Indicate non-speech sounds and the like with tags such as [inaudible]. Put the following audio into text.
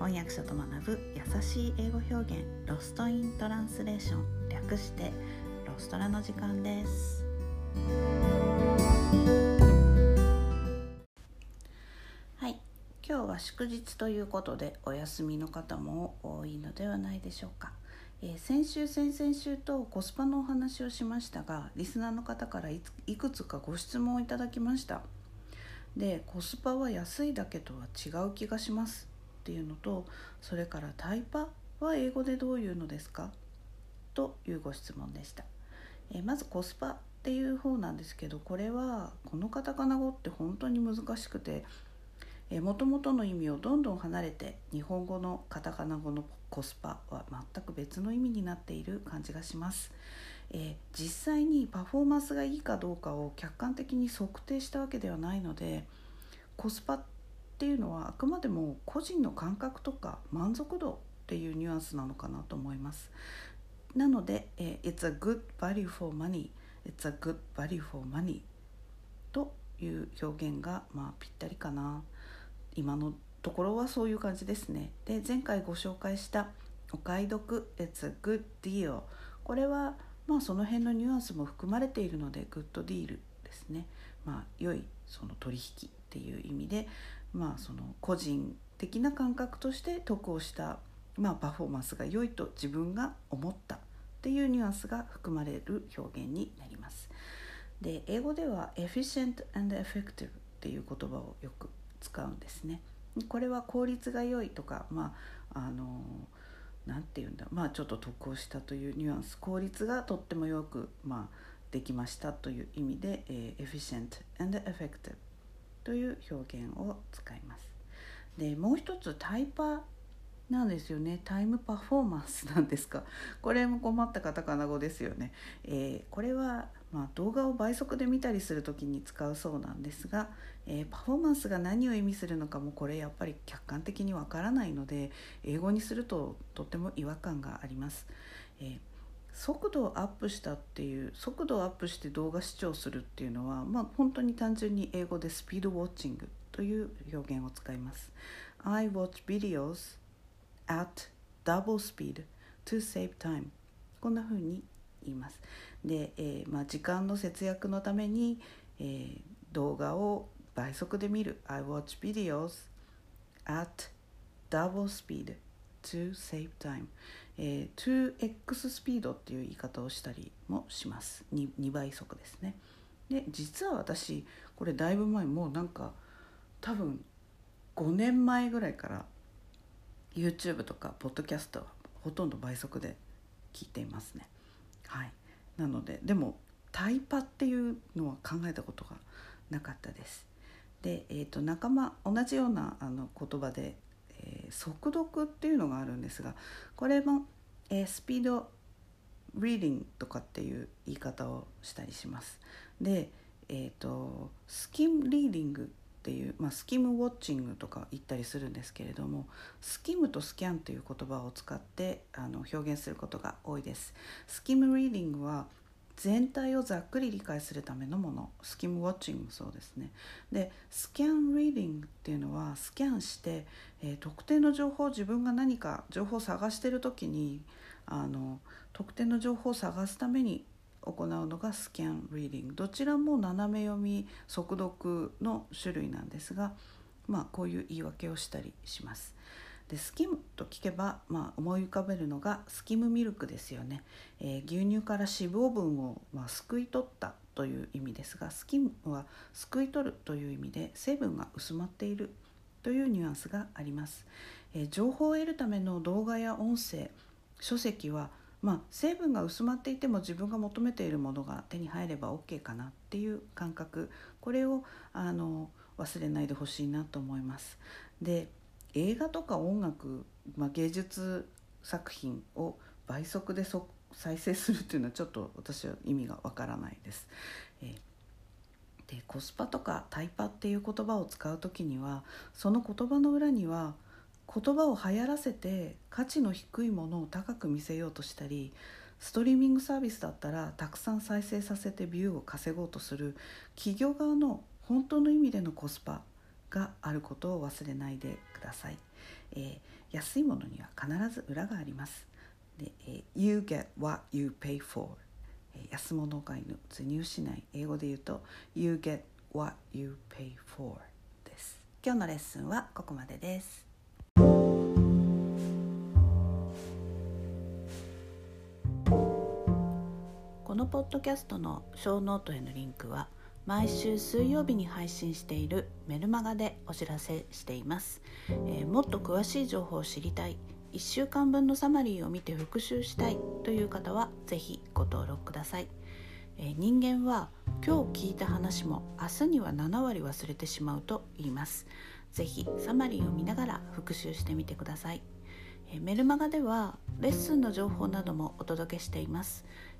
翻訳者と学ぶ優しい英語表現ロストイントランスレーション略してロストラの時間です。はい今日は祝日ということでお休みの方も多いのではないでしょうか。えー、先週先々週とコスパのお話をしましたがリスナーの方からいくつかご質問をいただきました。でコスパは安いだけとは違う気がします。っていうのとそれからタイパは英語でどういうのですか？というご質問でした、え、まずコスパっていう方なんですけどこれはこのカタカナ語って本当に難しくてもともとの意味をどんどん離れて日本語のカタカナ語のコスパは全く別の意味になっている感じがします、え、実際にパフォーマンスがいいかどうかを客観的に測定したわけではないのでコスパっていうのはあくまでも個人の感覚とか満足度っていうニュアンスなのかなと思いますなので、えー、It's a good value for money It's a good value for money という表現がまあぴったりかな今のところはそういう感じですね。で前回ご紹介したお買い得 It's a good deal これはまあその辺のニュアンスも含まれているのでグッドディールですね。まあ良いその取引っていう意味でまあその個人的な感覚として得をしたまあパフォーマンスが良いと自分が思ったっていうニュアンスが含まれる表現になります。で英語では efficient and effective っていう言葉をよく使うんですね。これは効率が良いとかまああの何て言うんだまあちょっと得をしたというニュアンス効率がとってもよく、まあ、できましたという意味で、えー、efficient and effective という表現を使います。でもう一つタイパなんですよねタイムパフォーマンスなんですか [laughs] これも困ったカタカナ語ですよね、えー、これはまあ、動画を倍速で見たりする時に使うそうなんですが、えー、パフォーマンスが何を意味するのかもこれやっぱり客観的にわからないので英語にするととても違和感があります。えー、速度をアップしたっていう速度をアップして動画視聴するっていうのは、まあ、本当に単純に英語でスピードウォッチングという表現を使います。I watch videos at double speed to save time こんな風に言います。で、えーまあ、時間の節約のために、えー、動画を倍速で見る I watch videos at double speed to save time、えー、2x スピードっていう言い方をしたりもします。2, 2倍速ですね。で実は私これだいぶ前もうなんか多分5年前ぐらいから YouTube とかポッドキャストはほとんど倍速で聞いていますね。はい。なのででもタイパっていうのは考えたことがなかったです。で、えー、と仲間同じようなあの言葉で、速読っていうのがあるんですがこれも、えー、スピードリーディングとかっていう言い方をしたりします。で、えーと、スキムリーディングっていう、まあ、スキムウォッチングとか言ったりするんですけれどもスキムとスキャンという言葉を使ってあの表現することが多いです。スキムリーディングは全体をざっくり理解するためのものスキムウォッチングもそうですねでスキャンリーディングっていうのはスキャンして、えー、特定の情報を自分が何か情報を探してる時にあの特定の情報を探すために行うのがスキャンリーディングどちらも斜め読み速読の種類なんですがまあこういう言い訳をしたりします。でスキムと聞けば、まあ、思い浮かべるのがスキムミルクですよね、えー、牛乳から脂肪分を、まあ、すくい取ったという意味ですがスキムはすくい取るという意味で成分が薄まっているというニュアンスがあります、えー、情報を得るための動画や音声書籍はまあ、成分が薄まっていても自分が求めているものが手に入れば OK かなっていう感覚。これをあの忘れないでほしいなと思います。で映画とか音楽、まあ、芸術作品を倍速で再生するっていうのはちょっと私は意味がわからないです。えー、でコスパとかタイパっていう言葉を使う時にはその言葉の裏には言葉を流行らせて価値の低いものを高く見せようとしたりストリーミングサービスだったらたくさん再生させてビューを稼ごうとする企業側の本当の意味でのコスパがあることを忘れないでください。えー、安いものには必ず裏があります。で、え You get what you pay for 安物買いの図入しない英語で言うと You get what you pay for です。今日のレッスンはここまでです。このポッドキャストのショーノートへのリンクは毎週水曜日に配信しているメルマガでお知らせしています、えー、もっと詳しい情報を知りたい。1週間分のサマリーを見て復習したいという方は是非ご登録ください、えー、人間は今日聞いた話も明日には7割忘れてしまうと言います。是非サマリーを見ながら復習してみてください、えー、メルマガではレッスンの情報などもお届けしています。